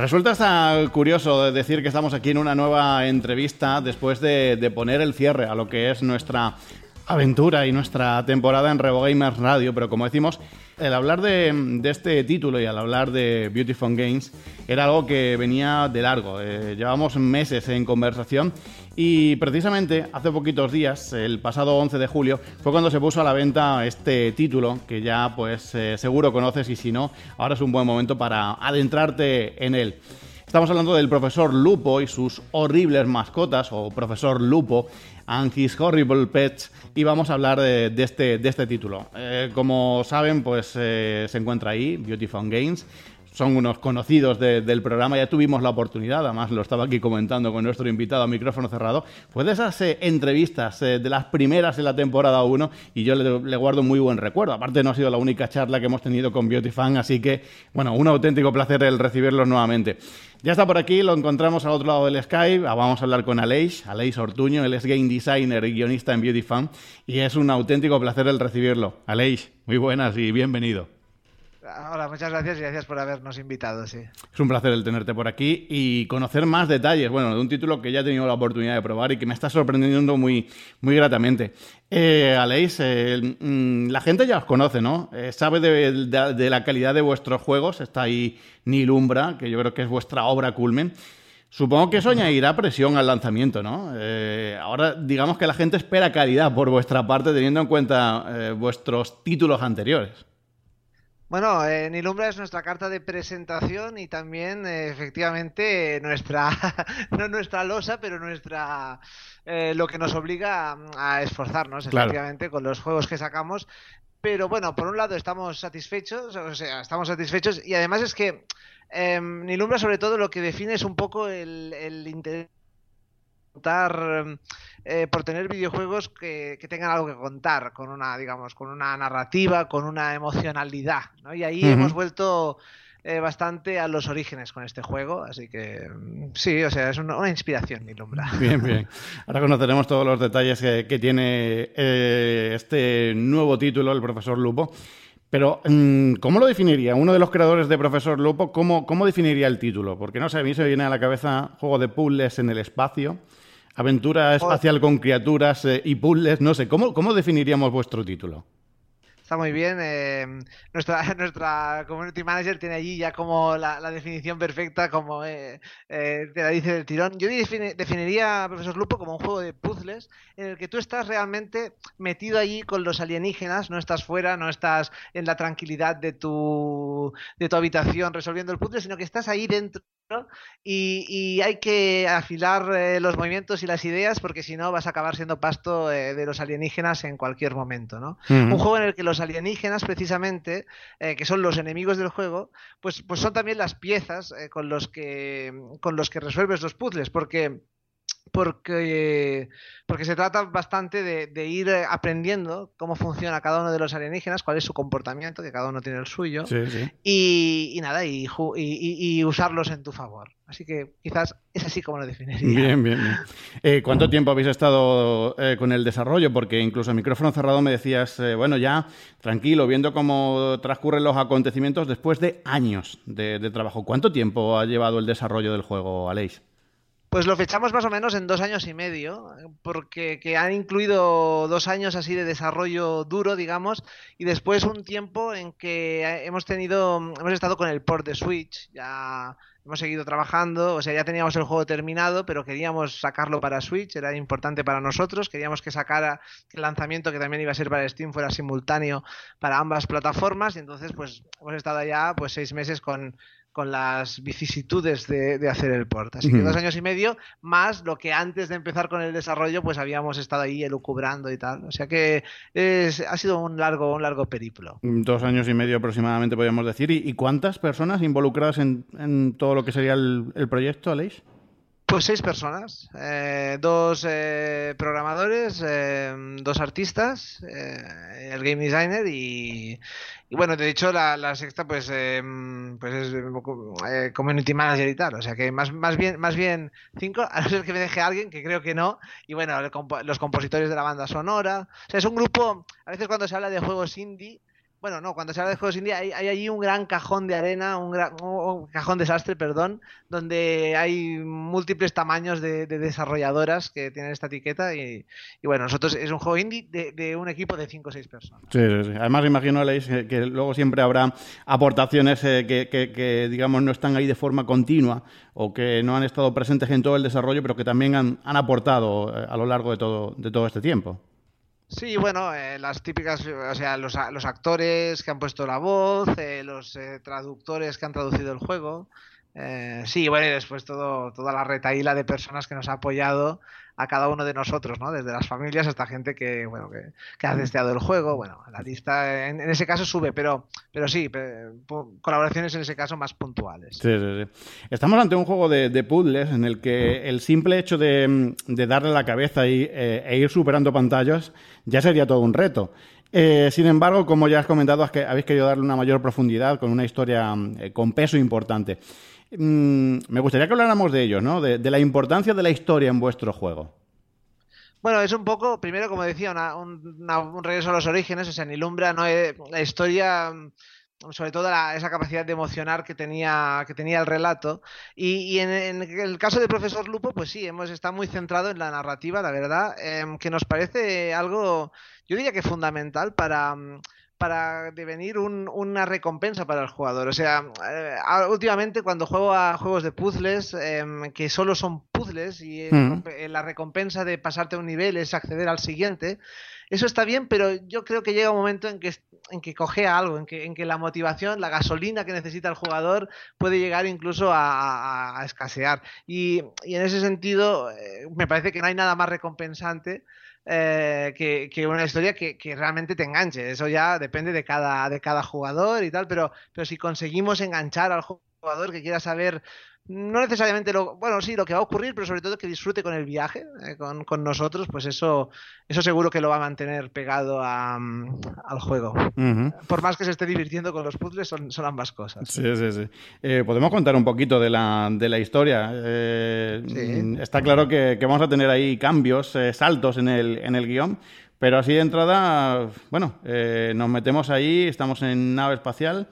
Resulta hasta curioso decir que estamos aquí en una nueva entrevista después de, poner el cierre a lo que es nuestra aventura y nuestra temporada en Revo Gamers Radio, pero como decimos, el hablar de, este título y al hablar de Beautiful Games era algo que venía de largo. Eh, llevamos meses en conversación y precisamente hace poquitos días, el pasado 11 de julio, fue cuando se puso a la venta este título que ya pues eh, seguro conoces y si no, ahora es un buen momento para adentrarte en él. Estamos hablando del profesor Lupo y sus horribles mascotas, o profesor Lupo and his horrible pets, y vamos a hablar de, este, de este, título. Eh, como saben, pues eh, se encuentra ahí, Beautiful Games, son unos conocidos del programa, ya tuvimos la oportunidad, además lo estaba aquí comentando con nuestro invitado a micrófono cerrado, pues de esas eh, entrevistas eh, de las primeras en la temporada 1 y yo le, guardo muy buen recuerdo. Aparte no ha sido la única charla que hemos tenido con Beautyfan, así que, bueno, un auténtico placer el recibirlos nuevamente. Ya está por aquí, lo encontramos al otro lado del Skype, ah, vamos a hablar con Aleix, Aleix Ortuño, él es game designer y guionista en Beautyfan y es un auténtico placer el recibirlo. Aleix, muy buenas y bienvenido. Hola, muchas gracias y gracias por habernos invitado, sí. Es un placer el tenerte por aquí y conocer más detalles, bueno, de un título que ya he tenido la oportunidad de probar y que me está sorprendiendo muy, muy gratamente. Eh, Aleix, eh, mm, la gente ya os conoce, ¿no? Eh, sabe de, la calidad de vuestros juegos, está ahí Nilumbra, que yo creo que es vuestra obra culmen. Supongo que eso añadirá presión al lanzamiento, ¿no? Eh, ahora digamos que la gente espera calidad por vuestra parte teniendo en cuenta vuestros títulos anteriores. Bueno, eh, Nilumbra es nuestra carta de presentación y también eh, efectivamente nuestra, no nuestra losa, pero nuestra eh, lo que nos obliga a, esforzarnos efectivamente con los juegos que sacamos. Pero bueno, por un lado estamos satisfechos, o sea, estamos satisfechos y además es que em, Nilumbra sobre todo lo que define es un poco el, el interés eh, por tener videojuegos que, tengan algo que contar, con una, digamos, con una narrativa, con una emocionalidad, ¿no? Y ahí hemos vuelto eh, bastante a los orígenes con este juego, así que mm, sí, o sea, es una, inspiración, mi Nilumbra. Bien, bien. Ahora conoceremos todos los detalles que, tiene eh, este nuevo título, el profesor Lupo. Pero, mm, ¿cómo lo definiría? Uno de los creadores de Profesor Lupo, ¿cómo, ¿cómo definiría el título? Porque no sé, a mí se me viene a la cabeza juego de puzzles en el espacio aventura espacial con criaturas eh, y puzzles, no sé, ¿cómo, ¿cómo definiríamos vuestro título? Está muy bien. Eh, nuestra, nuestra community manager tiene allí ya como la, definición perfecta, como eh, te la dice del tirón. Yo definiría Profesor Lupo como un juego de puzzles en el que tú estás realmente metido allí con los alienígenas, no estás fuera, no estás en la tranquilidad de tu, de tu habitación resolviendo el puzzle, sino que estás ahí dentro y, hay que afilar eh, los movimientos y las ideas porque si no vas a acabar siendo pasto eh, de los alienígenas en cualquier momento, ¿no? Un juego en el que los alienígenas, precisamente, eh, que son los enemigos del juego, pues, pues son también las piezas con, los que, con los que resuelves los puzzles, porque porque, porque se trata bastante de, ir aprendiendo cómo funciona cada uno de los alienígenas, cuál es su comportamiento, que cada uno tiene el suyo, Y, nada, y, y, usarlos en tu favor. Así que quizás es así como lo definiría. Bien, bien, bien. Eh, ¿Cuánto tiempo habéis estado eh, con el desarrollo? Porque incluso a micrófono cerrado me decías, eh, bueno, ya tranquilo, viendo cómo transcurren los acontecimientos después de años de, de trabajo. ¿Cuánto tiempo ha llevado el desarrollo del juego, Aleix? Pues lo fechamos más o menos en dos años y medio, porque que han incluido dos años así de desarrollo duro, digamos, y después un tiempo en que hemos tenido, hemos estado con el port de Switch, ya hemos seguido trabajando, o sea, ya teníamos el juego terminado, pero queríamos sacarlo para Switch, era importante para nosotros, queríamos que sacara el lanzamiento que también iba a ser para Steam fuera simultáneo para ambas plataformas, y entonces pues hemos estado ya pues seis meses con con las vicisitudes de, hacer el port. Así que dos años y medio, más lo que antes de empezar con el desarrollo, pues habíamos estado ahí elucubrando y tal. O sea que ha sido un largo, un largo periplo. Dos años y medio aproximadamente, podríamos decir. ¿Y, cuántas personas involucradas en, todo lo que sería el, el proyecto, Aleix? Pues seis personas, eh, dos eh, programadores, eh, dos artistas, el game designer y, bueno, de hecho la, la sexta pues, pues es community manager y tal, o sea que más, más, bien, más bien cinco, a no ser que me deje alguien, que creo que no, y bueno, los compositores de la banda sonora, o sea, es un grupo, a veces cuando se habla de juegos indie, bueno, no, cuando se habla de juegos indie hay, hay allí un gran cajón de arena, un, gran, un cajón desastre, perdón, donde hay múltiples tamaños de, desarrolladoras que tienen esta etiqueta y, bueno, nosotros es un juego indie de, un equipo de 5 o 6 personas. Sí, sí, sí. Además, imagino, Leis, que, luego siempre habrá aportaciones eh, que, digamos, no están ahí de forma continua o que no han estado presentes en todo el desarrollo, pero que también han, han aportado eh, a lo largo de todo, de todo este tiempo. Sí, bueno, eh, las típicas, o sea, los, los, actores que han puesto la voz, eh, los eh, traductores que han traducido el juego. Sí, bueno, y después todo, toda la retaíla de personas que nos ha apoyado a cada uno de nosotros, ¿no? Desde las familias hasta gente que, bueno, que, ha testeado el juego. Bueno, la lista en, ese caso sube, pero, pero sí, colaboraciones en ese caso más puntuales. Sí, sí, sí. Estamos ante un juego de, puzzles en el que el simple hecho de, darle la cabeza y, eh, e ir superando pantallas ya sería todo un reto. Eh, sin embargo, como ya has comentado, que habéis querido darle una mayor profundidad con una historia eh, con peso importante. Mm, me gustaría que habláramos de ello, ¿no? De, la importancia de la historia en vuestro juego. Bueno, es un poco, primero, como decía, un regreso a los orígenes, o sea, en Ilumbra no la historia mm, sobre todo esa capacidad de emocionar que tenía, que tenía el relato. Y, en, el caso de Profesor Lupo, pues sí, hemos estado muy centrado en la narrativa, la verdad, em, que nos parece algo, yo diría que fundamental para mm, para devenir una recompensa para el jugador. O sea, eh, últimamente cuando juego a juegos de puzzles, em, que solo son puzzles y mm. la recompensa de pasarte un nivel es acceder al siguiente, eso está bien, pero yo creo que llega un momento en que, en que cogea algo, en que, en que la motivación, la gasolina que necesita el jugador puede llegar incluso a, escasear. Y, en ese sentido, eh, me parece que no hay nada más recompensante eh, que, una historia que, realmente te enganche. Eso ya depende de cada, de cada jugador y tal, pero, pero si conseguimos enganchar al jugador que quiera saber no necesariamente lo, bueno, sí, lo que va a ocurrir, pero sobre todo que disfrute con el viaje, eh, con, nosotros, pues eso, eso seguro que lo va a mantener pegado al juego. Por más que se esté divirtiendo con los puzzles, son, son ambas cosas. Sí, sí, sí. Eh, Podemos contar un poquito de la, de la historia. Eh, está claro que, vamos a tener ahí cambios, saltos en el, en el guion. Pero así de entrada, bueno, nos metemos ahí, estamos en nave espacial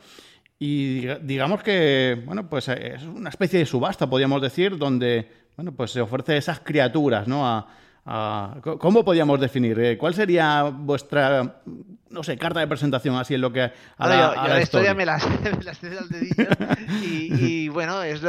y digamos que, bueno, pues es una especie de subasta, podríamos decir, donde, bueno, pues se ofrece esas criaturas, ¿no? A, ¿Cómo podríamos definir? Eh, ¿Cuál sería vuestra no sé, carta de presentación, así es lo que... A la, historia, me la, me al dedillo y, bueno, es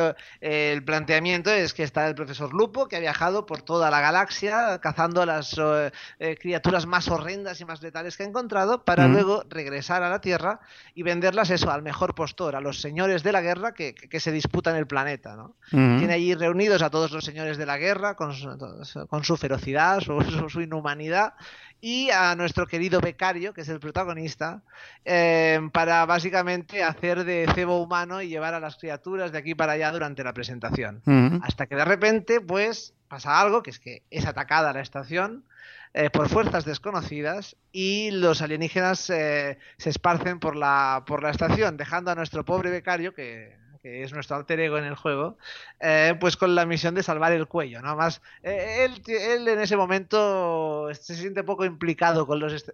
el planteamiento es que está el profesor Lupo, que ha viajado por toda la galaxia cazando a las eh, eh, criaturas más horrendas y más letales que ha encontrado para luego regresar a la Tierra y venderlas eso al mejor postor, a los señores de la guerra que, que, se disputan el planeta. ¿no? Tiene allí reunidos a todos los señores de la guerra con su, con su ferocidad, su, su inhumanidad y a nuestro querido becario, que es el protagonista, eh, para básicamente hacer de cebo humano y llevar a las criaturas de aquí para allá durante la presentación. Hasta que de repente, pues, pasa algo, que es que es atacada la estación eh, por fuerzas desconocidas y los alienígenas eh, se esparcen por la, por la estación, dejando a nuestro pobre becario, que, es nuestro alter ego en el juego, eh, pues con la misión de salvar el cuello, ¿no? Más, él, él, en ese momento se siente poco implicado con los,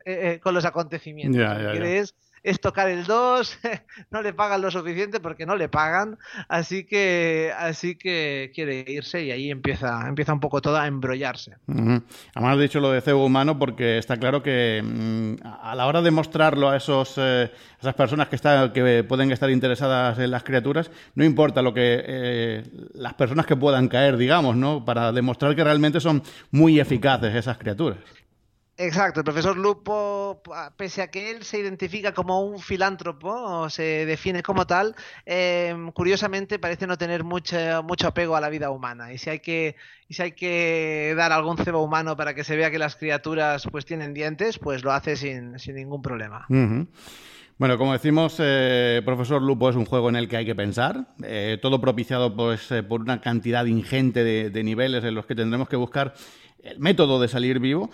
con los acontecimientos es tocar el 2, no le pagan lo suficiente porque no le pagan, así que así que quiere irse y ahí empieza empieza un poco todo a embrollarse. Además has dicho lo de cebo humano porque está claro que mm, a la hora de mostrarlo a esos eh, esas personas que están que pueden estar interesadas en las criaturas, no importa lo que eh, las personas que puedan caer, digamos, ¿no? Para demostrar que realmente son muy eficaces esas criaturas. Exacto, el profesor Lupo, pese a que él se identifica como un filántropo o se define como tal, em, curiosamente parece no tener mucho, mucho apego a la vida humana. Y si hay que, y si hay que dar algún cebo humano para que se vea que las criaturas pues tienen dientes, pues lo hace sin, ningún problema. Bueno, como decimos, eh, Profesor Lupo es un juego en el que hay que pensar, eh, todo propiciado pues, eh, por una cantidad ingente de niveles en los que tendremos que buscar el método de salir vivo.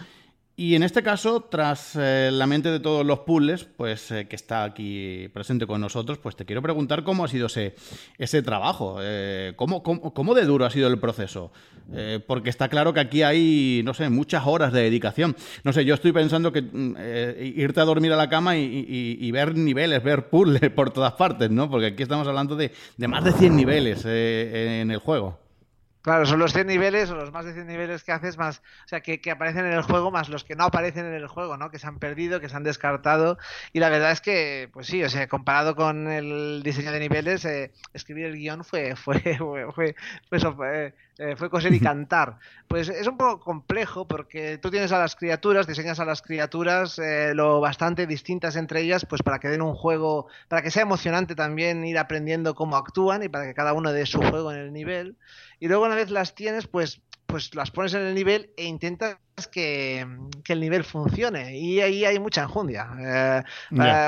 Y en este caso, tras eh, la mente de todos los puzzles, pues eh, que está aquí presente con nosotros, pues te quiero preguntar cómo ha sido ese, ese trabajo, eh, cómo, cómo, de duro ha sido el proceso, porque está claro que aquí hay, no sé, muchas horas de dedicación. No sé, yo estoy pensando que mm, irte a dormir a la cama y, ver niveles, ver puzzles por todas partes, ¿no? Porque aquí estamos hablando de, de más de 100 niveles en el juego. Claro, son los 100 niveles o los más de 100 niveles que haces más, o sea, que, que, aparecen en el juego más los que no aparecen en el juego, ¿no? Que se han perdido, que se han descartado. Y la verdad es que, pues sí, o sea, comparado con el diseño de niveles, eh, escribir el guion fue, fue, fue, fue, fue, eh, fue coser y cantar. Pues es un poco complejo porque tú tienes a las criaturas, diseñas a las criaturas eh, lo bastante distintas entre ellas, pues para que den un juego, para que sea emocionante también ir aprendiendo cómo actúan y para que cada uno dé su juego en el nivel. Y luego una vez las tienes, pues pues las pones en el nivel e intentas que, el nivel funcione. Y ahí hay mucha enjundia. Eh,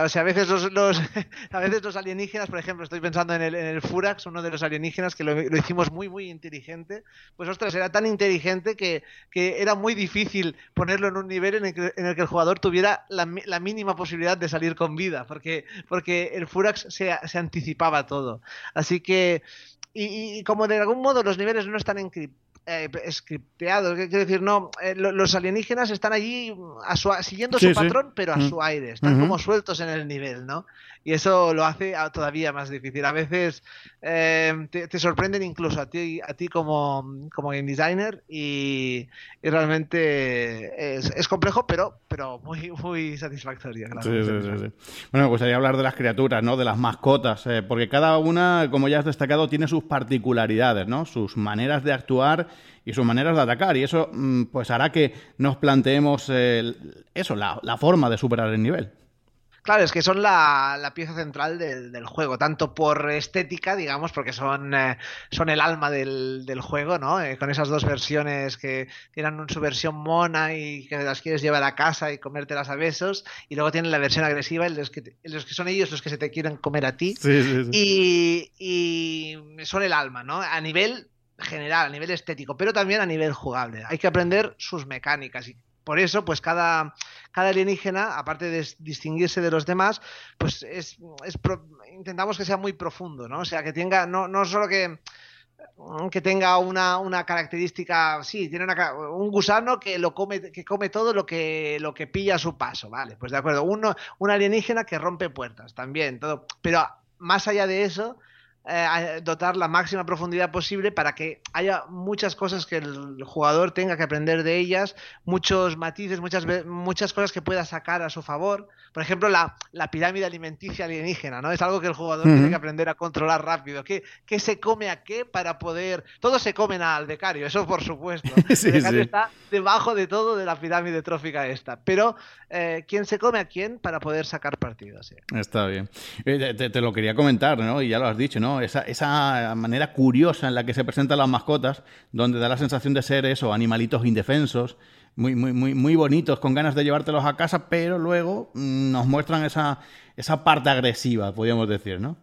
o sea a veces los, a veces los alienígenas por ejemplo estoy pensando en el, en el Furax uno de los alienígenas que lo, hicimos muy muy inteligente. Pues ostras era tan inteligente que, era muy difícil ponerlo en un nivel en el que, en el, que el jugador tuviera la, la, mínima posibilidad de salir con vida porque porque el Furax se, se anticipaba todo. Así que y, y, como de algún modo los niveles no están encriptados eh, scripteado. Quiero decir, no, eh, los alienígenas están allí siguiendo su patrón, pero a mm. su aire. Están como sueltos en el nivel, ¿no? Y eso lo hace todavía más difícil. A veces eh, te, sorprenden incluso a ti, a ti como, como game designer y, realmente es, complejo, pero, pero muy, muy satisfactorio. bueno, me gustaría hablar de las criaturas, ¿no? De las mascotas, porque cada una, como ya has destacado, tiene sus particularidades, ¿no? Sus maneras de actuar y sus maneras de atacar. Y eso mm, pues hará que nos planteemos eso, la, forma de superar el nivel. Claro, es que son la, pieza central del, juego, tanto por estética, digamos, porque son, eh, son el alma del, juego, ¿no? Eh, con esas dos versiones que tienen su versión mona y que las quieres llevar a casa y comértelas a besos, y luego tienen la versión agresiva, en los que, los que son ellos los que se te quieren comer a ti. Y, y son el alma, ¿no? A nivel general, a nivel estético, pero también a nivel jugable. Hay que aprender sus mecánicas y por eso, pues cada, cada alienígena, aparte de distinguirse de los demás, pues es, intentamos que sea muy profundo, ¿no? O sea, que tenga, no, no solo que, que tenga una, una característica, sí, tiene un gusano que lo come, que come todo lo que, lo que pilla a su paso, ¿vale? Pues de acuerdo, uno, un alienígena que rompe puertas, también, todo, pero más allá de eso, eh, dotar la máxima profundidad posible para que haya muchas cosas que el jugador tenga que aprender de ellas, muchos matices, muchas, muchas cosas que pueda sacar a su favor. Por ejemplo, la, la pirámide alimenticia alienígena, ¿no? Es algo que el jugador tiene que aprender a controlar rápido. ¿Qué, ¿Qué, se come a qué para poder...? Todos se comen al becario, eso por supuesto. el becario está debajo de todo de la pirámide trófica esta. Pero, eh, ¿quién se come a quién para poder sacar partido? Está bien. Eh, te, te, lo quería comentar, ¿no? Y ya lo has dicho, ¿no? Esa, manera curiosa en la que se presentan las mascotas, donde da la sensación de ser eso, animalitos indefensos, muy, muy, muy, muy bonitos, con ganas de llevártelos a casa, pero luego mm, nos muestran esa, esa parte agresiva, podríamos decir, ¿no?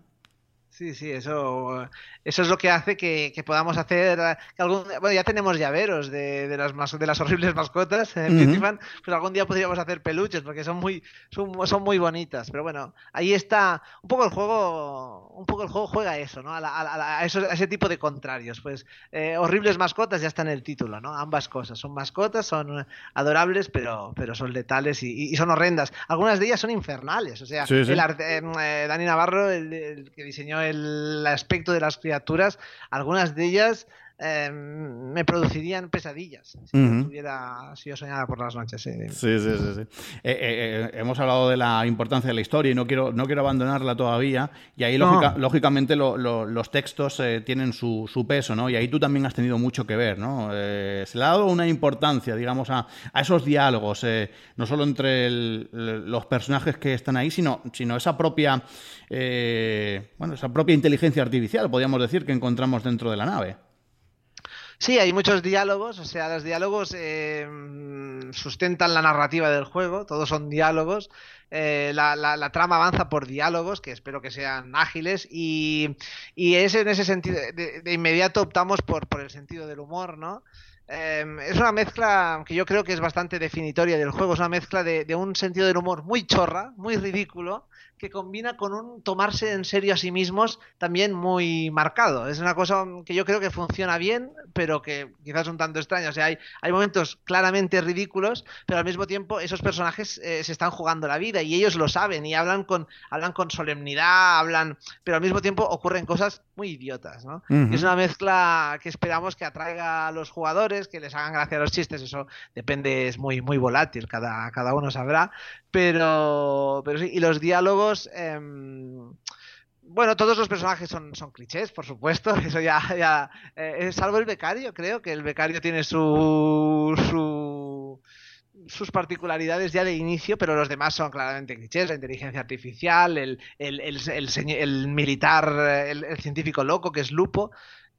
Sí, sí, eso, eso es lo que hace que, podamos hacer. Que algún, bueno, ya tenemos llaveros de, de, las, de las horribles mascotas uh pues algún día podríamos hacer peluches porque son muy, son, son, muy bonitas. Pero bueno, ahí está. Un poco el juego, un poco el juego juega eso, ¿no? A, ese tipo de contrarios. Pues eh, horribles mascotas ya está en el título, ¿no? Ambas cosas. Son mascotas, son adorables, pero, pero son letales y, son horrendas. Algunas de ellas son infernales. O sea, El eh, Dani Navarro, el, que diseñó el aspecto de las criaturas, algunas de ellas Em, me producirían pesadillas si hubiera sido soñada por las noches. Sí, sí, sí. sí, eh, eh, eh, hemos hablado de la importancia de la historia y no quiero, no quiero abandonarla todavía. Y ahí, lógicamente, los textos tienen su, peso, ¿no? Y ahí tú también has tenido mucho que ver, ¿no? se le ha dado una importancia, digamos, a, esos diálogos, no solo entre los personajes que están ahí, sino, sino esa propia, bueno, esa propia inteligencia artificial, podríamos decir, que encontramos dentro de la nave. Sí, hay muchos diálogos, o sea, los diálogos eh, sustentan la narrativa del juego, todos son diálogos. Eh, la, trama avanza por diálogos, que espero que sean ágiles, y, y es en ese sentido, de, inmediato optamos por, por el sentido del humor, ¿no? Eh, es una mezcla que yo creo que es bastante definitoria del juego, es una mezcla de, de un sentido del humor muy chorra, muy ridículo, que combina con un tomarse en serio a sí mismos también muy marcado. Es una cosa que yo creo que funciona bien, pero que quizás un tanto extraña. O sea, hay, hay momentos claramente ridículos, pero al mismo tiempo esos personajes eh, se están jugando la vida y ellos lo saben y hablan con, hablan con solemnidad, hablan, pero al mismo tiempo ocurren cosas muy idiotas. ¿no? Es una mezcla que esperamos que atraiga a los jugadores, que les hagan gracia los chistes. Eso depende, es muy, muy volátil, cada, cada uno sabrá. Pero, pero sí, y los diálogos. Em, bueno, todos los personajes son, son clichés, por supuesto. Eso ya, ya eh, salvo el becario, creo que el becario tiene su, su sus particularidades ya de inicio, pero los demás son claramente clichés, la inteligencia artificial, el, el, el, el militar, el, científico loco que es Lupo,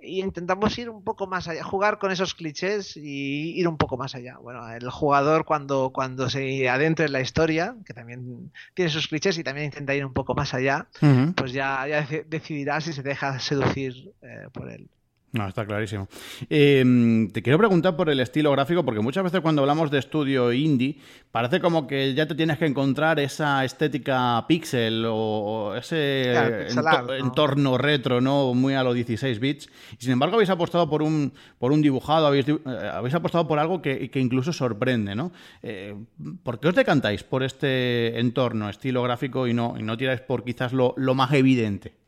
y intentamos ir un poco más allá, jugar con esos clichés y ir un poco más allá. Bueno, el jugador cuando, cuando se adentre en la historia, que también tiene sus clichés y también intenta ir un poco más allá, pues ya, ya decidirá si se deja seducir eh, por él. No, está clarísimo. Em, te quiero preguntar por el estilo gráfico, porque muchas veces cuando hablamos de estudio indie, parece como que ya te tienes que encontrar esa estética pixel o ese entorno retro, ¿no? Muy a los 16 bits. Y sin embargo, habéis apostado por un, por un dibujado, habéis, eh, habéis apostado por algo que, incluso sorprende, ¿no? Eh, ¿Por qué os decantáis por este entorno, estilo gráfico, y no, y no tiráis por quizás lo más evidente?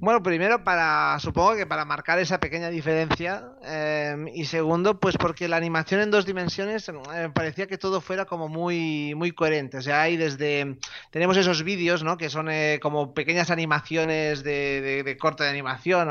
Bueno, primero para, supongo que para marcar esa pequeña diferencia em, y segundo, pues porque la animación en dos dimensiones eh, parecía que todo fuera como muy, muy coherente. O sea, hay desde, tenemos esos vídeos, ¿no? Que son eh, como pequeñas animaciones de, de, corte de animación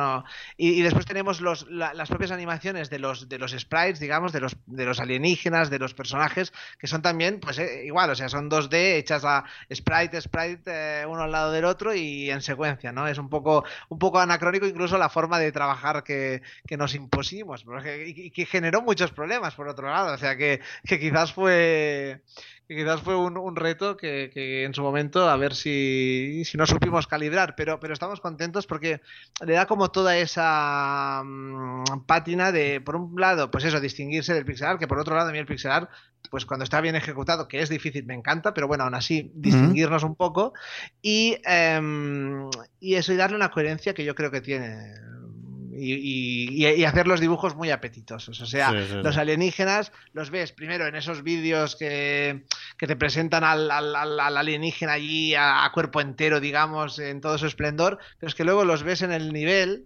y, después tenemos los, las propias animaciones de los, de los sprites, digamos, de los, de los alienígenas, de los personajes, que son también, pues eh, igual, o sea, son 2D hechas a sprite, sprite, uno al lado del otro y en secuencia, ¿no? Es un poco un poco anacrónico incluso la forma de trabajar que, nos impusimos, y que generó muchos problemas por otro lado, o sea que, quizás fue quizás fue un, reto que, en su momento a ver si, si no supimos calibrar, pero, pero estamos contentos porque le da como toda esa mm, pátina de, por un lado, pues eso, distinguirse del pixel art, que por otro lado a mí el pixel art pues cuando está bien ejecutado, que es difícil, me encanta, pero bueno, aún así distinguirnos un poco y, em, y eso y darle una coherencia que yo creo que tiene. Y, y, hacer los dibujos muy apetitosos. O sea, los alienígenas los ves primero en esos vídeos que, que te presentan al, al, al alienígena allí a, cuerpo entero, digamos, en todo su esplendor, pero es que luego los ves en el nivel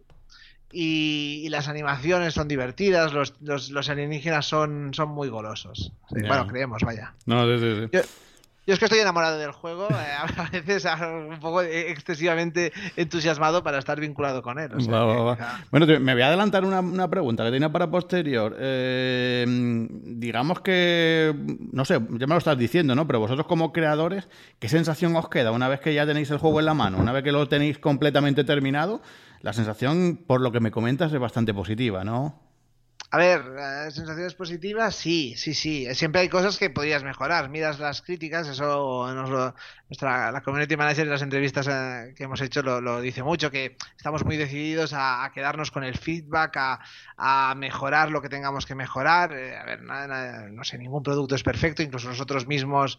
y, las animaciones son divertidas, los, los, alienígenas son, son muy golosos. Bueno, creemos, vaya. No, sí, sí, yo, es que estoy enamorado del juego, eh, a veces un poco excesivamente entusiasmado para estar vinculado con él. Bueno, me voy a adelantar una, una pregunta que tenía para posterior. Eh, digamos que, no sé, ya me lo estás diciendo, ¿no? Pero vosotros como creadores, ¿qué sensación os queda una vez que ya tenéis el juego en la mano? Una vez que lo tenéis completamente terminado, la sensación, por lo que me comentas, es bastante positiva, ¿no? A ver, eh, sensaciones positivas, sí, sí, sí. Siempre hay cosas que podrías mejorar. Miras las críticas, eso nos lo, nuestra la community manager en las entrevistas eh, que hemos hecho lo, dice mucho, que estamos muy decididos a, quedarnos con el feedback, a, mejorar lo que tengamos que mejorar. Eh, a ver, no sé, ningún producto es perfecto, incluso nosotros mismos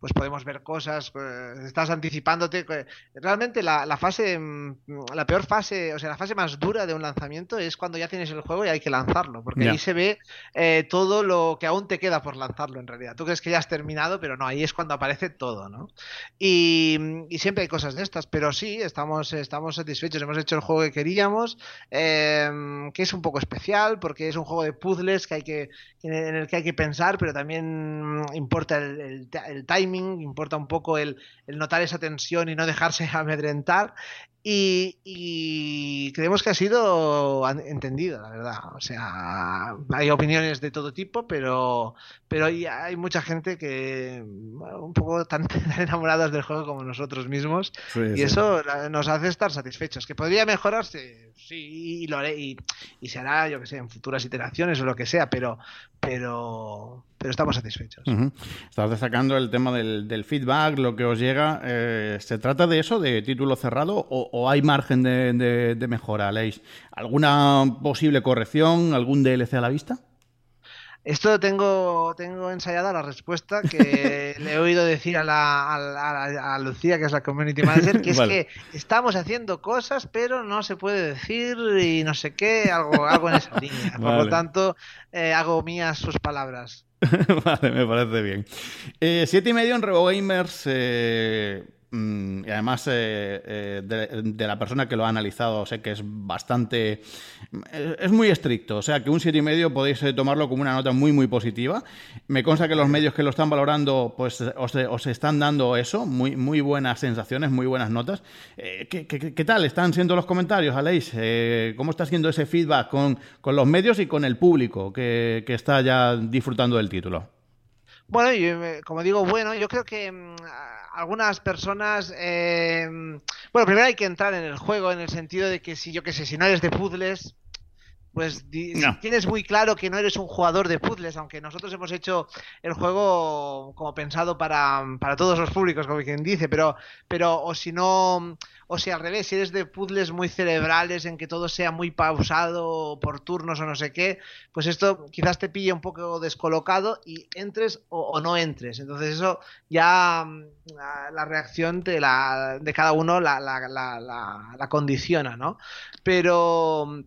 pues podemos ver cosas, eh, estás anticipándote. Realmente la, la, fase, mm, la peor fase, o sea, la fase más dura de un lanzamiento es cuando ya tienes el juego y hay que lanzarlo, porque ahí se ve eh, todo lo que aún te queda por lanzarlo en realidad. Tú crees que ya has terminado, pero no, ahí es cuando aparece todo, ¿no? Y, y siempre hay cosas de estas, pero sí, estamos, estamos satisfechos, hemos hecho el juego que queríamos, em, que es un poco especial, porque es un juego de puzzles que hay que, en el que hay que pensar, pero también importa el, el, el timing importa un poco el, notar esa tensión y no dejarse amedrentar. Y, creemos que ha sido entendido, la verdad. O sea, hay opiniones de todo tipo, pero, pero hay, hay mucha gente que un poco tan, enamoradas del juego como nosotros mismos. y eso nos hace estar satisfechos. ¿Que podría mejorarse? Sí, y lo haré. Y, y se hará, yo que sé, en futuras iteraciones o lo que sea, pero, pero, estamos satisfechos. Estás destacando el tema del, feedback, lo que os llega. Eh, ¿Se trata de eso, de título cerrado, o, hay margen de, de, mejora? ¿Alguna posible corrección, algún DLC a la vista? Esto tengo, tengo ensayada la respuesta que le he oído decir a, la, a, Lucía, que es la community manager, que es que estamos haciendo cosas, pero no se puede decir y no sé qué, algo, algo en esa línea. Por lo tanto, eh, hago mías sus palabras. vale, me parece bien. Eh, siete y medio en RevoGamers. Eh, y además eh, eh, de, la persona que lo ha analizado, sé que es bastante. Eh, es muy estricto, o sea que un 7,5 podéis tomarlo como una nota muy, muy positiva. Me consta que los medios que lo están valorando, pues os, están dando eso, muy, muy buenas sensaciones, muy buenas notas. ¿qué, tal están siendo los comentarios, Aleix? ¿Cómo está siendo ese feedback con, los medios y con el público que está ya disfrutando del título? Bueno, yo, como digo, bueno, yo creo que mm, algunas personas, eh, bueno, primero hay que entrar en el juego en el sentido de que si yo qué sé, si no eres de puzzles, pues tienes muy claro que no eres un jugador de puzzles, aunque nosotros hemos hecho el juego como pensado para, para todos los públicos, como quien dice, pero, pero o si no, o si al revés, si eres de puzzles muy cerebrales en que todo sea muy pausado por turnos o no sé qué, pues esto quizás te pille un poco descolocado y entres o, no entres. Entonces eso ya mm, la, reacción de, la, de cada uno la, la, la condiciona, ¿no? Pero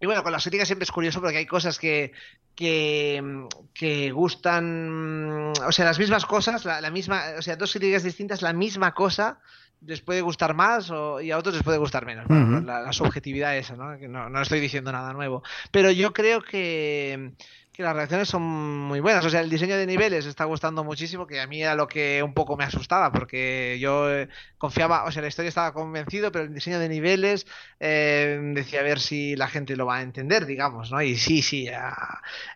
y bueno, con las críticas siempre es curioso porque hay cosas que, que, que gustan, o sea, las mismas cosas, la, misma, o sea, dos críticas distintas, la misma cosa, les puede gustar más o, y a otros les puede gustar menos. la, subjetividad esa, ¿no? Que no, no estoy diciendo nada nuevo. Pero yo creo que, que las reacciones son muy buenas. O sea, el diseño de niveles está gustando muchísimo, que a mí era lo que un poco me asustaba, porque yo eh, confiaba, o sea, la historia estaba convencido, pero el diseño de niveles eh, decía a ver si la gente lo va a entender, digamos, ¿no? Y sí, sí,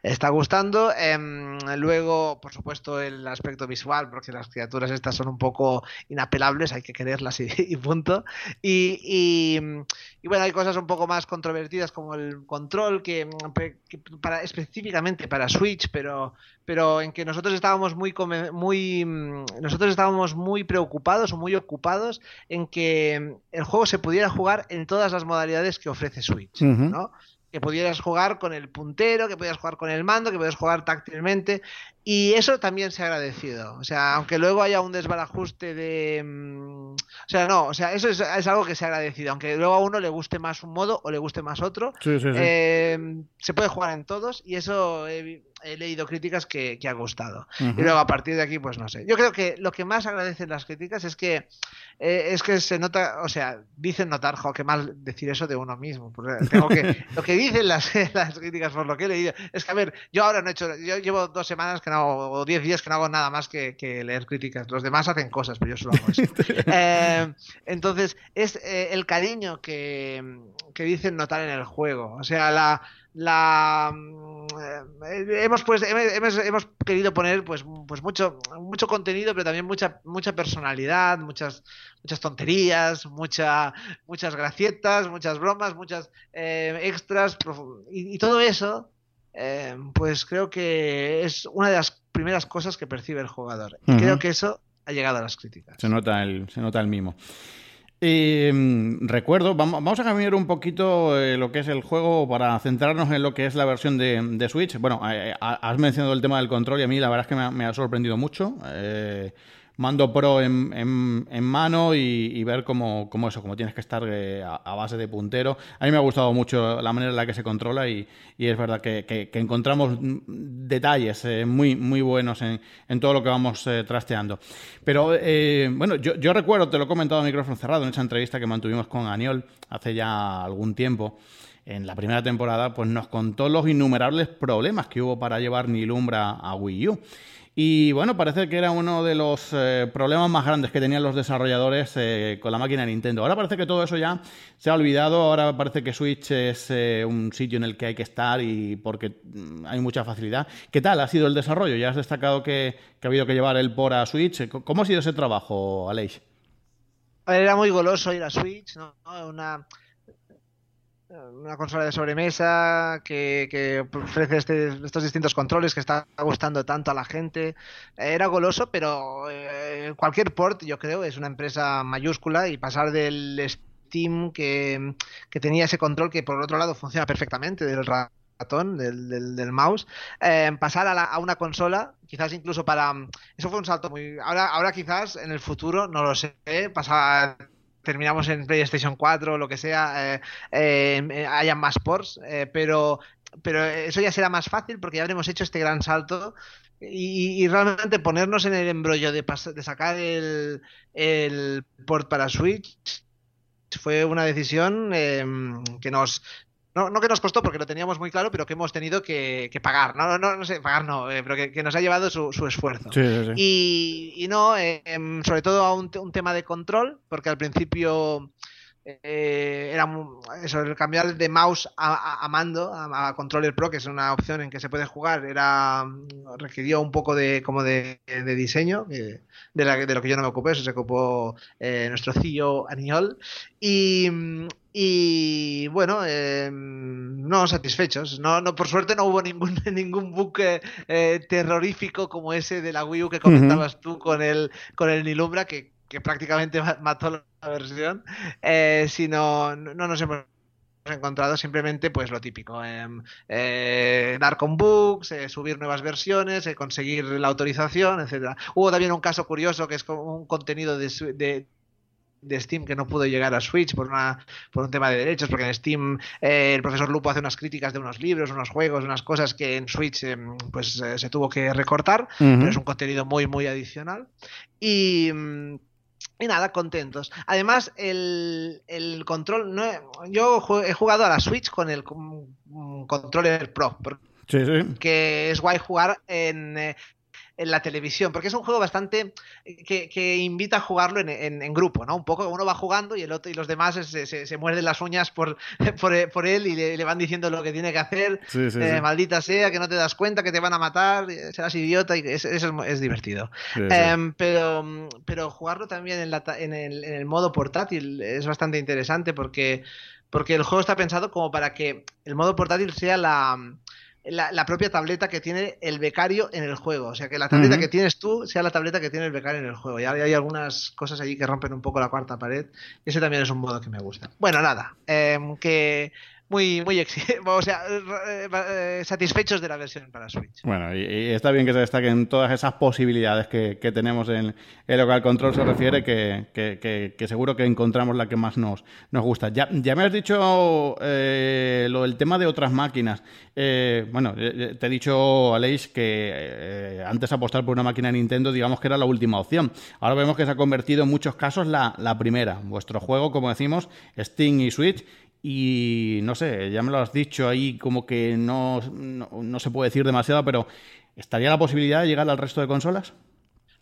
está gustando. Em, luego, por supuesto, el aspecto visual, porque las criaturas estas son un poco inapelables, hay que quererlas y, punto. Y, y, bueno, hay cosas un poco más controvertidas como el control, que, que para específicamente para Switch, pero, pero en que nosotros estábamos muy, muy, mm, nosotros estábamos muy preocupados o muy ocupados en que el juego se pudiera jugar en todas las modalidades que ofrece Switch, ¿no? que pudieras jugar con el puntero, que pudieras jugar con el mando, que pudieras jugar táctilmente. Y eso también se ha agradecido. O sea, aunque luego haya un desbarajuste de. Mm, o sea, no, o sea, eso es, algo que se ha agradecido. Aunque luego a uno le guste más un modo o le guste más otro, eh, se puede jugar en todos y eso he leído críticas que, ha gustado. Y luego a partir de aquí, pues no sé. Yo creo que lo que más agradecen las críticas es que eh, es que se nota, o sea, dicen notar, jo, qué mal decir eso de uno mismo. Tengo que, lo que dicen las, las críticas por lo que he leído, es que a ver, yo ahora no he hecho, yo llevo dos semanas que no o diez días que no hago nada más que, leer críticas. Los demás hacen cosas, pero yo solo hago eso. Eh, entonces, es eh, el cariño que, que dicen notar en el juego. O sea, la la eh, hemos pues hemos, hemos, querido poner pues pues mucho mucho contenido pero también mucha mucha personalidad muchas muchas tonterías mucha muchas gracietas muchas bromas muchas eh, extras y, todo eso pues creo que es una de las primeras cosas que percibe el jugador. Y creo que eso ha llegado a las críticas. Se nota el, se nota el mimo. Mm, recuerdo, vamos, a cambiar un poquito eh, lo que es el juego para centrarnos en lo que es la versión de, Switch. Bueno, eh, has mencionado el tema del control y a mí la verdad es que me ha, sorprendido mucho. Eh, mando pro en, mano y, ver cómo, cómo, eso, cómo tienes que estar eh, a, base de puntero. A mí me ha gustado mucho la manera en la que se controla y, y es verdad que, encontramos detalles eh, muy, muy buenos en, en, todo lo que vamos eh, trasteando. Pero bueno, yo, yo, recuerdo, te lo he comentado a micrófono cerrado en esa entrevista que mantuvimos con Aniol hace ya algún tiempo en la primera temporada, pues nos contó los innumerables problemas que hubo para llevar Nilumbra a Wii U. Y bueno, parece que era uno de los eh, problemas más grandes que tenían los desarrolladores eh, con la máquina Nintendo. Ahora parece que todo eso ya se ha olvidado, ahora parece que Switch es eh, un sitio en el que hay que estar y porque mm, hay mucha facilidad. ¿Qué tal ha sido el desarrollo? Ya has destacado que, ha habido que llevar el por a Switch. ¿Cómo ha sido ese trabajo, Aleix? Era muy goloso ir a Switch, ¿no? Una consola de sobremesa que, ofrece este, estos distintos controles que está gustando tanto a la gente. Era goloso, pero eh, cualquier port, yo creo, es una empresa mayúscula y pasar del Steam que, tenía ese control que por otro lado funciona perfectamente del ratón, del, del, mouse, eh, pasar a, a, una consola, quizás incluso para... Eso fue un salto muy... Ahora, ahora quizás en el futuro, no lo sé, pasar terminamos en PlayStation 4 o lo que sea, eh, eh, eh hayan más ports, eh, pero, pero eso ya será más fácil porque ya habremos hecho este gran salto y, realmente ponernos en el embrollo de, de sacar el, el, port para Switch fue una decisión que nos, no, no que nos costó porque lo teníamos muy claro, pero que hemos tenido que, pagar. No, no, no sé, pagar no, eh, pero que, nos ha llevado su, esfuerzo. Y, y, no, eh, sobre todo a un, un, tema de control, porque al principio eh, era eso, el cambiar de mouse a, mando, a, controller pro, que es una opción en que se puede jugar, era requirió un poco de como de, diseño, de, de, lo que yo no me ocupé, eso se ocupó eh, nuestro CEO Aniol. Y, y bueno, em, no satisfechos. No, no, por suerte no hubo ningún, ningún buque eh, terrorífico como ese de la Wii U que comentabas tú con el, con el Nilumbra, que que prácticamente mató la versión, eh, sino no nos hemos encontrado simplemente pues lo típico em, eh, dar con bugs eh, subir nuevas versiones eh, conseguir la autorización etcétera. Hubo también un caso curioso que es un contenido de, de Steam que no pudo llegar a Switch por una por un tema de derechos porque en Steam el profesor Lupo hace unas críticas de unos libros unos juegos unas cosas que en Switch em, pues se tuvo que recortar pero es un contenido muy muy adicional. Y mm, y nada, contentos. Además, el, el control. No, yo he jugado a la Switch con el controller Pro. Sí, sí. Que es guay jugar en, eh, en la televisión, porque es un juego bastante que, que invita a jugarlo en, en, grupo, ¿no? Un poco uno va jugando y el otro y los demás se, se, muerden las uñas por, por, él y le, van diciendo lo que tiene que hacer. Eh, maldita sea, que no te das cuenta, que te van a matar, serás idiota, y eso es, divertido. Em, pero, pero jugarlo también en, la, en, el, en el modo portátil es bastante interesante porque, porque el juego está pensado como para que el modo portátil sea la la, propia tableta que tiene el becario en el juego. O sea, que la tableta que tienes tú sea la tableta que tiene el becario en el juego. Y hay algunas cosas allí que rompen un poco la cuarta pared. Ese también es un modo que me gusta. Bueno, nada. Em, que muy, muy o sea, eh, eh, satisfechos de la versión para Switch. Bueno, y, está bien que se destaquen todas esas posibilidades que, tenemos en el local control, se refiere que, seguro que encontramos la que más nos, nos gusta. Ya, ya me has dicho eh, lo del tema de otras máquinas. bueno, te he dicho, Aleix, que antes apostar por una máquina Nintendo, digamos que era la última opción. Ahora vemos que se ha convertido en muchos casos la, la primera. Vuestro juego, como decimos, Steam y Switch, y no sé, ya me lo has dicho ahí como que no, no, se puede decir demasiado, pero ¿estaría la posibilidad de llegar al resto de consolas?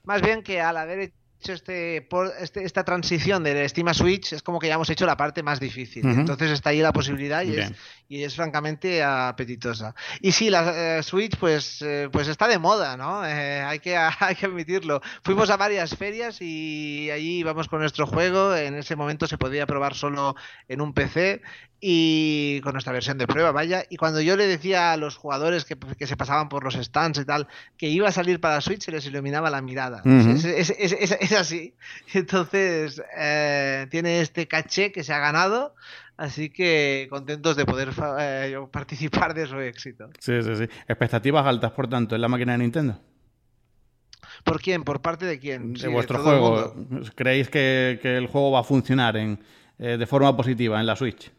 Más bien que al haber hecho este, por, este, esta transición de Steam a Switch es como que ya hemos hecho la parte más difícil. Entonces está ahí la posibilidad y es, y es, francamente apetitosa. Y sí, la eh, Switch pues, eh, pues está de moda, ¿no? Eh, hay, que, hay que admitirlo. Fuimos a varias ferias y allí íbamos con nuestro juego. En ese momento se podía probar solo en un PC y con nuestra versión de prueba, vaya. Y cuando yo le decía a los jugadores que, se pasaban por los stands y tal, que iba a salir para Switch, se les iluminaba la mirada. es, así. Entonces, eh, tiene este caché que se ha ganado. Así que contentos de poder eh, participar de su éxito. Sí, sí, sí. Expectativas altas, por tanto, en la máquina de Nintendo. ¿Por quién? ¿Por parte de quién? De vuestro juego. ¿Creéis que, el juego va a funcionar en, eh, de forma positiva en la Switch?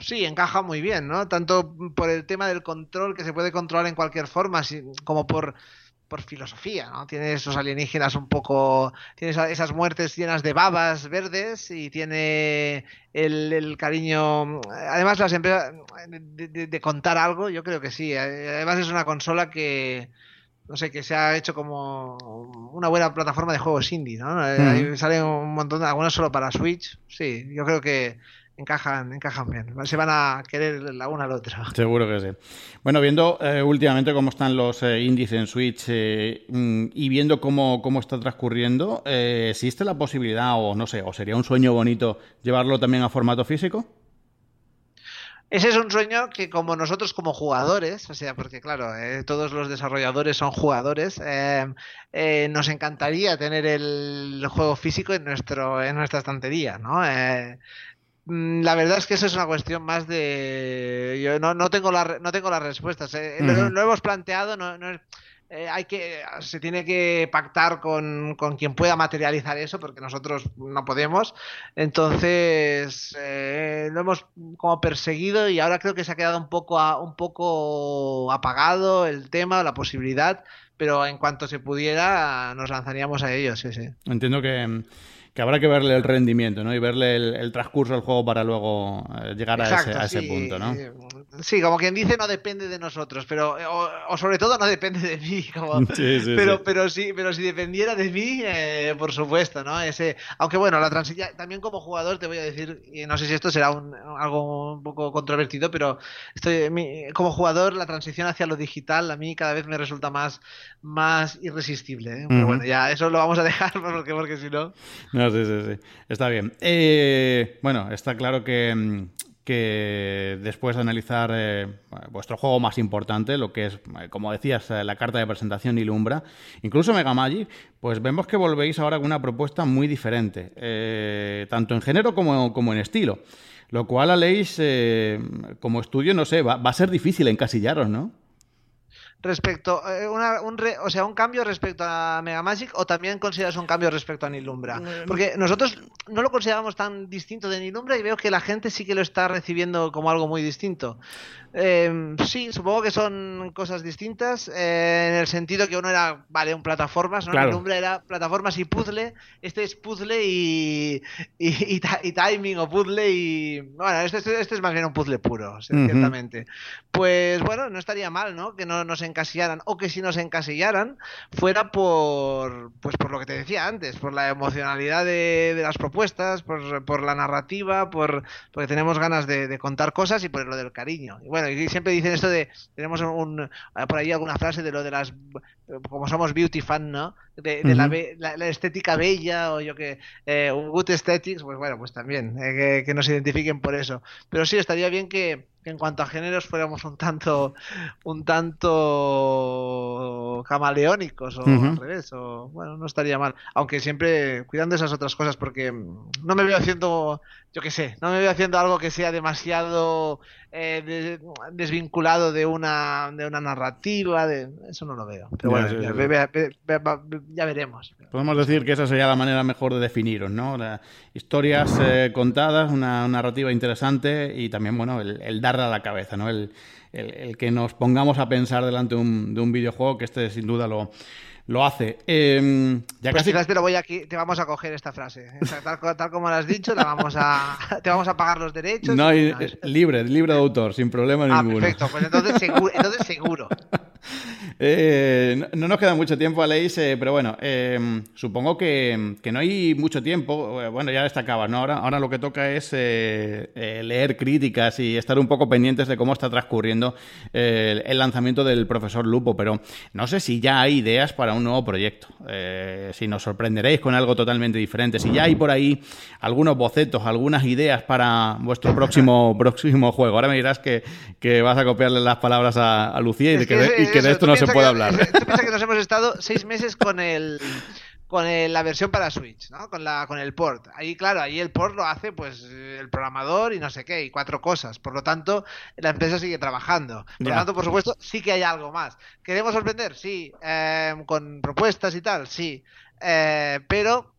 Sí, encaja muy bien, ¿no? Tanto por el tema del control, que se puede controlar en cualquier forma, como por, por filosofía, ¿no? Tiene esos alienígenas un poco... Tiene esas muertes llenas de babas verdes y tiene el, cariño... Además, las empresas... De, contar algo, yo creo que sí. Además es una consola que... No sé, que se ha hecho como una buena plataforma de juegos indie, ¿no? Mm. Salen un montón, algunas solo para Switch. Sí, yo creo que encajan, encajan bien. Se van a querer la una al otra. Seguro que sí. Bueno, viendo eh, últimamente cómo están los eh, índices en Switch eh, mm, y viendo cómo, cómo está transcurriendo, ¿existe la posibilidad, o no sé, o sería un sueño bonito llevarlo también a formato físico? Ese es un sueño que como nosotros como jugadores, o sea, porque claro, todos los desarrolladores son jugadores, nos encantaría tener el juego físico en nuestro en nuestra estantería, ¿no? Mm, la verdad es que eso es una cuestión más de. Yo no, no tengo, la, no tengo las respuestas. ¿eh? lo, hemos planteado, no, eh, hay que, se tiene que pactar con, quien pueda materializar eso, porque nosotros no podemos. Entonces, eh, lo hemos como perseguido y ahora creo que se ha quedado un poco, un poco apagado el tema, la posibilidad, pero en cuanto se pudiera, nos lanzaríamos a ellos, sí, sí. Entiendo que que habrá que verle el rendimiento, ¿no? Y verle el, transcurso del juego para luego eh, llegar a, ese, a ese, punto, ¿no? Sí, como quien dice, no depende de nosotros, pero o, sobre todo no depende de mí, como, pero, pero sí, pero si dependiera de mí, eh, por supuesto, ¿no? Ese, aunque bueno, la transición, también como jugador te voy a decir, y no sé si esto será un, algo un poco controvertido, pero estoy, como jugador la transición hacia lo digital a mí cada vez me resulta más, más irresistible. ¿eh? Pero bueno, ya eso lo vamos a dejar porque, porque si no sí, sí, sí. Está bien. Eh, bueno, está claro que, mm, que después de analizar eh, vuestro juego más importante, lo que es, eh, como decías, la carta de presentación y Lumbra, incluso Mega Magic, pues vemos que volvéis ahora con una propuesta muy diferente, tanto en género como, en estilo. Lo cual, a Leis, como estudio, no sé, va a ser difícil encasillaros, ¿no? Respecto eh, una, un o sea un cambio respecto a Mega Magic o también consideras un cambio respecto a Nilumbra porque nosotros no lo consideramos tan distinto de Nilumbra y veo que la gente sí que lo está recibiendo como algo muy distinto. Eh, sí supongo que son cosas distintas eh, en el sentido que uno era vale un plataformas ¿no? Nilumbra era plataformas y puzzle este es puzzle y y, timing o puzzle y bueno este, este, es más bien un puzzle puro ciertamente. Pues bueno no estaría mal no que no, no se encasillaran o que si nos encasillaran fuera por pues por lo que te decía antes, por la emocionalidad de, las propuestas, por, la narrativa, por porque tenemos ganas de, contar cosas y por lo del cariño. Y bueno, y siempre dicen esto de tenemos un por ahí alguna frase de lo de las como somos beauty fan, ¿no? De, la, estética bella o yo que eh, un good aesthetics, pues bueno, pues también eh, que nos identifiquen por eso. Pero sí estaría bien que en cuanto a géneros fuéramos un tanto un tanto camaleónicos o al revés o bueno no estaría mal. Aunque siempre cuidando esas otras cosas porque no me veo haciendo yo qué sé no me veo haciendo algo que sea demasiado eh, desvinculado de una de una narrativa de eso no lo veo. Pero bueno ya, veremos. Podemos decir que esa sería la manera mejor de definiros no historias eh, contadas una narrativa interesante y también bueno el, el dar a la cabeza, ¿no? El, que nos pongamos a pensar delante de un, videojuego, que este sin duda lo, lo hace. Eh, ya pues casi... te lo voy aquí, te vamos a coger esta frase. tal, como lo has dicho, la vamos a, te vamos a pagar los derechos. No, libre, libre de autor, sin problema ah, ninguno. Perfecto, pues entonces seguro. Entonces seguro. Eh, no, nos queda mucho tiempo, Aleix, eh, pero bueno, eh, supongo que, no hay mucho tiempo. Bueno, ya destacaba, ¿no? Ahora, ahora lo que toca es leer críticas y estar un poco pendientes de cómo está transcurriendo el lanzamiento del profesor Lupo, pero no sé si ya hay ideas para un nuevo proyecto, si nos sorprenderéis con algo totalmente diferente, si ya hay por ahí algunos bocetos, algunas ideas para vuestro próximo, próximo juego. Ahora me dirás que, vas a copiarle las palabras a, Lucía y, que, de, esto no se puede hablar. Tú piensas que nos hemos estado seis meses con el con la versión para Switch, ¿no? Con la con el port. Ahí claro, ahí el port lo hace pues el programador y no sé qué y cuatro cosas. Por lo tanto, la empresa sigue trabajando. Por lo tanto, por supuesto, sí que hay algo más. ¿Queremos sorprender? Sí. Eh, con propuestas y tal, sí. Eh, pero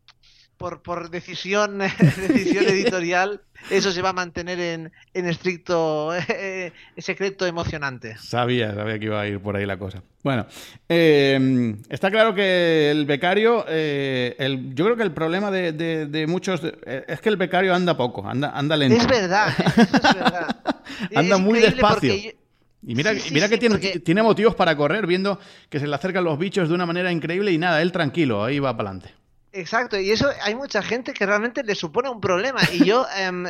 por, por decisión, decisión editorial, eso se va a mantener en, en estricto eh, secreto emocionante. Sabía, sabía que iba a ir por ahí la cosa. Bueno, eh, está claro que el becario, eh, el, yo creo que el problema de, de, muchos es que el becario anda poco, anda, anda lento. Es verdad, es verdad. anda muy despacio. Y mira, mira que tiene, tiene motivos para correr, viendo que se le acercan los bichos de una manera increíble y nada, él tranquilo, ahí va para adelante. Exacto, y eso hay mucha gente que realmente le supone un problema. Y yo, em,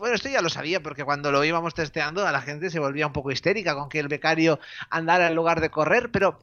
bueno, esto ya lo sabía, porque cuando lo íbamos testeando, a la gente se volvía un poco histérica con que el becario andara en lugar de correr, pero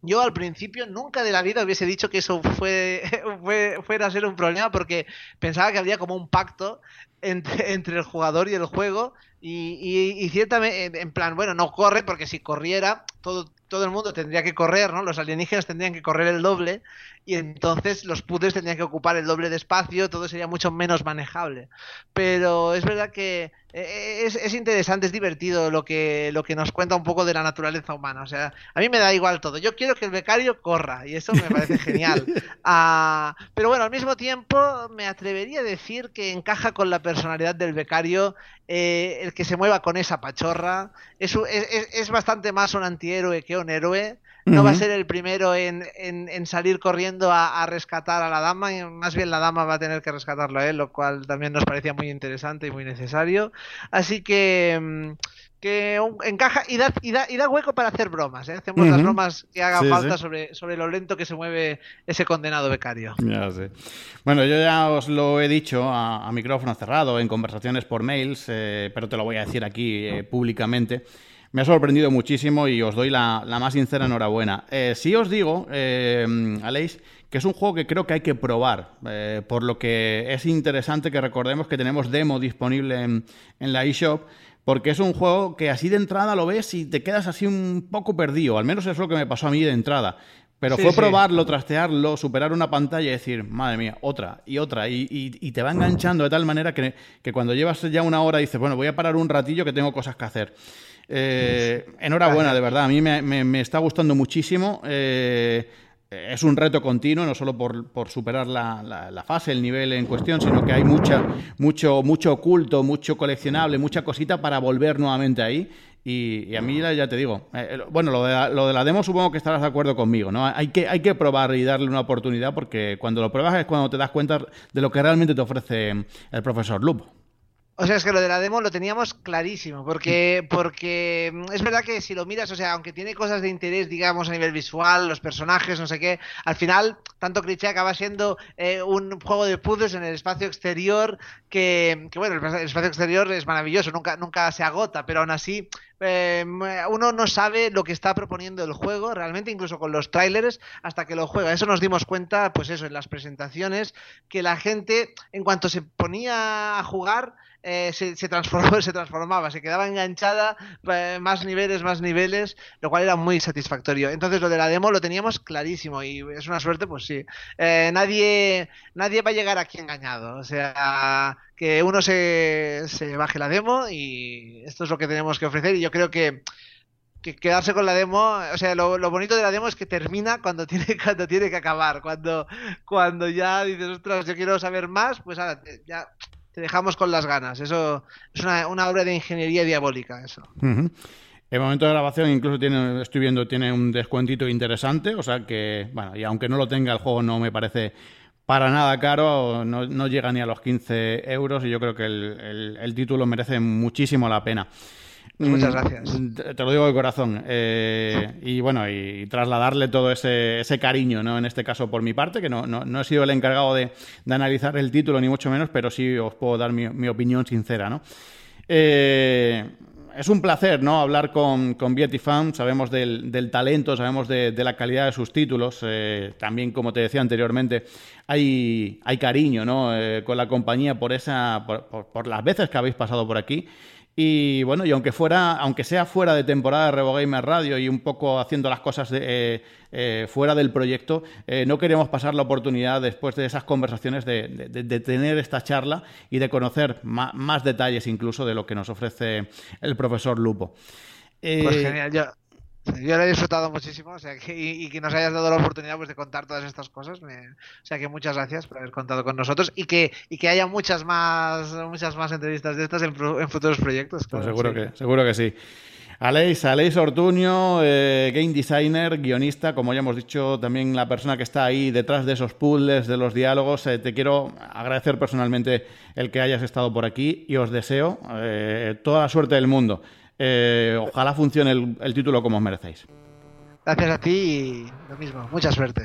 yo al principio nunca de la vida hubiese dicho que eso fue, fuera a ser un problema, porque pensaba que había como un pacto entre, entre el jugador y el juego, y, y, y ciertamente, en plan, bueno, no corre, porque si corriera, todo, todo el mundo tendría que correr, ¿no? Los alienígenas tendrían que correr el doble y entonces los puzzles tendrían que ocupar el doble de espacio, todo sería mucho menos manejable. Pero es verdad que eh, es, interesante, es divertido lo que, lo que nos cuenta un poco de la naturaleza humana. O sea, a mí me da igual todo. Yo quiero que el becario corra y eso me parece genial. Ah, pero bueno, al mismo tiempo me atrevería a decir que encaja con la personalidad del becario eh, el que se mueva con esa pachorra. Es, es, es bastante más un antihéroe que un héroe. No va a ser el primero en, en, salir corriendo a, rescatar a la dama, y más bien la dama va a tener que rescatarlo a él, lo cual también nos parecía muy interesante y muy necesario. Así que mm, que encaja y da, y da, y da, hueco para hacer bromas. ¿eh? Hacemos las bromas que hagan falta Sobre, sobre lo lento que se mueve ese condenado becario. Ya sé. Bueno, yo ya os lo he dicho a, micrófono cerrado, en conversaciones por mails, eh, pero te lo voy a decir aquí eh, públicamente. Me ha sorprendido muchísimo y os doy la, más sincera enhorabuena. Eh, sí os digo, eh, Aleix, que es un juego que creo que hay que probar, eh, por lo que es interesante que recordemos que tenemos demo disponible en, la eShop, porque es un juego que así de entrada lo ves y te quedas así un poco perdido, al menos es lo que me pasó a mí de entrada. Pero fue probarlo, trastearlo, superar una pantalla y decir, madre mía, otra y otra. Y, te va enganchando de tal manera que, que, cuando llevas ya una hora dices, bueno, voy a parar un ratillo que tengo cosas que hacer. Eh, enhorabuena, de verdad. A mí me, está gustando muchísimo. Eh, es un reto continuo, no solo por, superar la, fase, el nivel en cuestión, sino que hay mucha, mucho, mucho oculto, mucho coleccionable, mucha cosita para volver nuevamente ahí. Y, a mí ya te digo, eh, bueno, lo de, la, lo de, la, demo supongo que estarás de acuerdo conmigo, ¿no? Hay que, hay que probar y darle una oportunidad porque cuando lo pruebas es cuando te das cuenta de lo que realmente te ofrece el profesor Lupo. O sea, es que lo de la demo lo teníamos clarísimo, porque, porque mm, es verdad que si lo miras, o sea, aunque tiene cosas de interés, digamos, a nivel visual, los personajes, no sé qué, al final, tanto cliché acaba siendo eh, un juego de puzzles en el espacio exterior que, que, bueno, el espacio exterior es maravilloso, nunca, nunca se agota, pero aún así eh, uno no sabe lo que está proponiendo el juego, realmente, incluso con los trailers, hasta que lo juega. Eso nos dimos cuenta, pues eso, en las presentaciones, que la gente, en cuanto se ponía a jugar, eh, se, se, transformó, se transformaba, se quedaba enganchada, eh, más niveles, más niveles, lo cual era muy satisfactorio. Entonces lo de la demo lo teníamos clarísimo y es una suerte, pues sí. Eh, nadie, nadie va a llegar aquí engañado. O sea, que uno se, se baje la demo y esto es lo que tenemos que ofrecer y yo creo que que quedarse con la demo, o sea, lo, lo, bonito de la demo es que termina cuando tiene, cuando tiene que acabar, cuando, cuando ya dices, ostras, yo quiero saber más, pues ahora ya te dejamos con las ganas. Eso es una, obra de ingeniería diabólica, eso. El momento de grabación incluso tiene, estoy viendo, tiene un descuentito interesante, o sea que, bueno, y aunque no lo tenga el juego no me parece para nada caro, no, llega ni a los 15 euros y yo creo que el, título merece muchísimo la pena. Muchas mm, gracias. Te lo digo de corazón. Eh, y bueno, y trasladarle todo ese, ese, cariño, ¿no? En este caso por mi parte, que no, no, he sido el encargado de, analizar el título, ni mucho menos, pero sí os puedo dar mi, mi opinión sincera, ¿no? Eh, es un placer ¿no? hablar con, con Fan, sabemos del, talento, sabemos de, la calidad de sus títulos, eh, también como te decía anteriormente, hay, hay cariño ¿no? Eh, con la compañía por, esa, por, las veces que habéis pasado por aquí y bueno, y aunque fuera, aunque sea fuera de temporada de Revo Gamer Radio y un poco haciendo las cosas eh, eh, fuera del proyecto, eh, no queremos pasar la oportunidad después de esas conversaciones de, tener esta charla y de conocer más, detalles incluso de lo que nos ofrece el profesor Lupo. Pues genial, yo, yo lo he disfrutado muchísimo, o sea, que, y, que nos hayas dado la oportunidad pues, de contar todas estas cosas. Me, o sea, que muchas gracias por haber contado con nosotros y que, y que haya muchas más, muchas más entrevistas de estas en, futuros proyectos. Pues seguro, que, seguro que sí. Aleix, Aleix Ortuño, eh, game designer, guionista, como ya hemos dicho, también la persona que está ahí detrás de esos puzzles, de los diálogos. Eh, te quiero agradecer personalmente el que hayas estado por aquí y os deseo eh, toda la suerte del mundo eh, ojalá funcione el, el título como os merecéis. Gracias a ti y lo mismo. Mucha suerte.